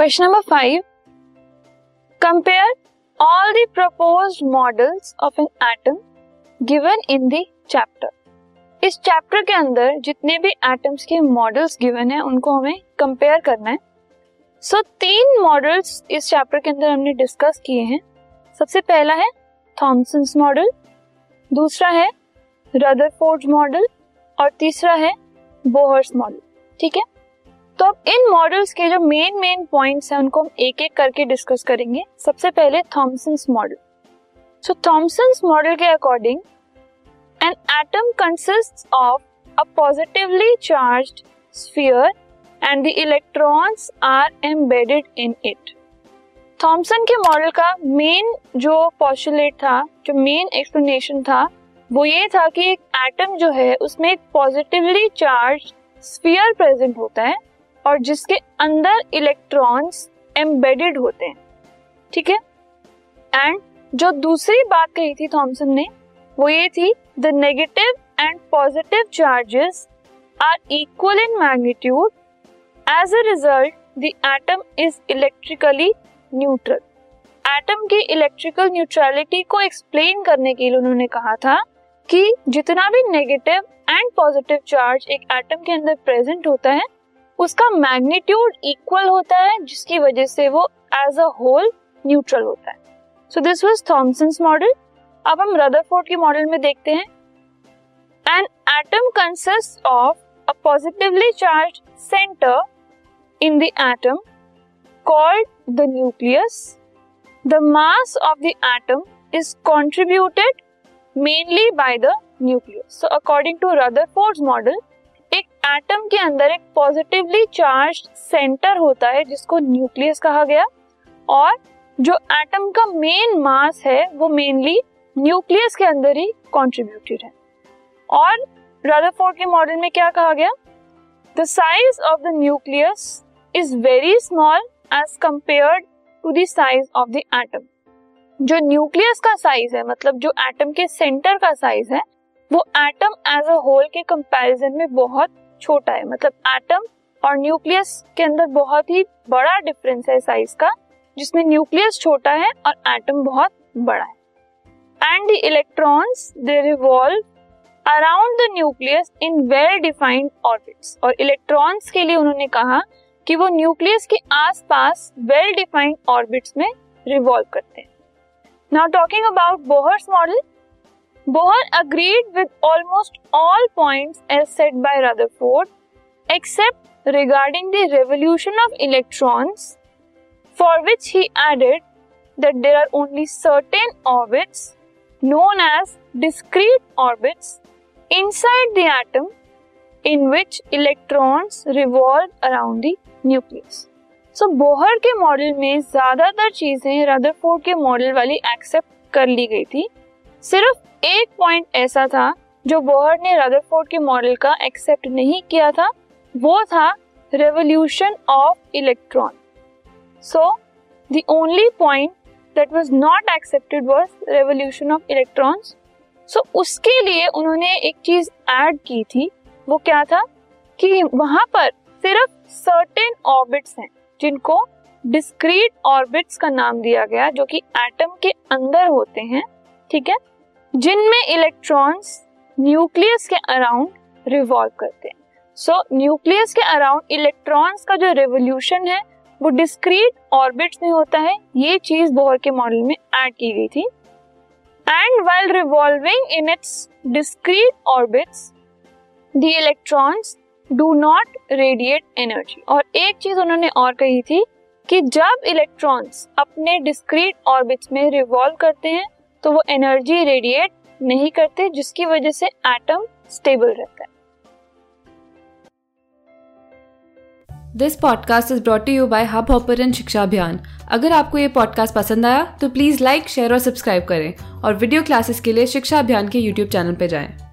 Question number five compare all the propose models of an atom given in the chapter इस chapter के अंदर जितने भी atoms के मॉडल्स गिवन है उनको हमें कंपेयर करना है। सो so, तीन मॉडल्स इस चैप्टर के अंदर हमने डिस्कस किए हैं। सबसे पहला है थॉमसन्स मॉडल दूसरा है रदरफोर्ड मॉडल और तीसरा है बोहर्स मॉडल ठीक है? तो अब इन मॉडल्स के जो मेन मेन पॉइंट्स हैं, उनको हम एक एक करके डिस्कस करेंगे। सबसे पहले Thomson's model so Thomson's model के according an atom consist of a positively charged sphere and the electrons are embedded in it Thomson के मॉडल का मेन जो पॉस्टुलेट था, जो मेन एक्सप्लेनेशन था, वो ये था कि एक एटम जो है, उसमें एक पॉजिटिवली चार्ज स्फीयर प्रेजेंट होता है। और जिसके अंदर इलेक्ट्रॉन्स एम्बेडेड होते हैं। ठीक है? एंड जो दूसरी बात कही थी थॉमसन ने, वो ये थी the negative and positive charges are equal in magnitude as a result the atom is electrically neutral atom की इलेक्ट्रिकल न्यूट्रलिटी को एक्सप्लेन करने के लिए उन्होंने कहा था कि जितना भी नेगेटिव एंड पॉजिटिव चार्ज एक एटम के अंदर प्रेजेंट होता है उसका मैग्नीट्यूड इक्वल होता है, जिसकी वजह से वो एज अ होल न्यूट्रल होता है। So this was Thomson's model अब हम रदरफोर्ड के मॉडल में देखते हैं। An atom consist of a positively charge centre in the atom called the nucleus the mass of the atom is contributed mainly by the nucleus so according to Rutherford model atom के अंदर एक positively charge centre होता है, जिसको nucleus कहा गया। और जो एटम का मेन मास है, वो मेनली न्यूक्लियस के अंदर ही कॉन्ट्रीब्यूटेड है। और रदरफोर्ड के मॉडल में क्या कहा गया? The size of the nucleus is very small as compared to the size of the atom जो न्यूक्लियस का साइज़ है मतलब जो एटम के सेंटर का साइज़ है, वो एटम एज अ होल के कंपैरिजन में बहुत छोटा है। मतलब एटम और न्यूक्लियस के अंदर बहुत ही बड़ा डिफरेंस है साइज़ का, जिसमें न्यूक्लियस छोटा है और एटम बहुत बड़ा है। And the electrons they revolve around the nucleus in well defined orbits और इलेक्ट्रॉन्स के लिए उन्होंने कहा कि वो न्यूक्लियस के आसपास वेल डिफाइंड ऑर्बिट्स में रिवॉल्व करते हैं। Now talking about Bohr's model Bohr agreed with almost all point as set by Rutherford except regarding the revolution of electrons for which he added that there are only certain orbits known as discrete orbits in the atom in which electrons revolve around the nucleus so Bohr के model में ज़्यादातर चीज़ें Rutherford के model वाली accept कर ली गई थी। सिर्फ़ एक पॉइंट ऐसा था जो बोहर ने रदरफोर्ड के मॉडल का एक्सेप्ट नहीं किया था, वो था revolution of electron so the only point that was not accepted was revolution of electrons so उसके लिए उन्होंने एक चीज़ ऐड की थी, वो क्या था? कि वहाँ पर सिर्फ़ सर्टेन ऑर्बिट्स हैं, जिनको डिस्क्रीट ऑर्बिट्स का नाम दिया गया, जो कि एटम के अंदर होते हैं। ठीक है? जिनमें इलेक्ट्रॉन्स न्यूक्लियस के अराउंड रिवॉल्व करते हैं। सो so, न्यूक्लियस के अराउंड इलेक्ट्रॉन्स का जो रेवोल्यूशन है वो डिस्क्रीट ऑर्बिट्स में होता है। ये चीज़ बोहर के मॉडल में ऐड की गई थी। And well revolving in its discrete orbits the electrons do not radiate energy और एक चीज़ उन्होंने और कही थी कि जब इलेक्ट्रॉन्स अपने डिस्क्रीट ऑर्बिट्स में रिवॉल्व करते हैं तो वो एनर्जी रेडिएट नहीं करते, जिसकी वजह से एटम स्टेबल रहता है। This podcast is brought you by Hubhopper शिक्षा अभियान अगर आपको ये पॉडकास्ट पसंद आया तो प्लीज़ लाइक शेयर और सब्सक्राइब करें। और वीडियो क्लासेस के लिए शिक्षा अभियान के यूट्यूब चैनल पर जाएँ।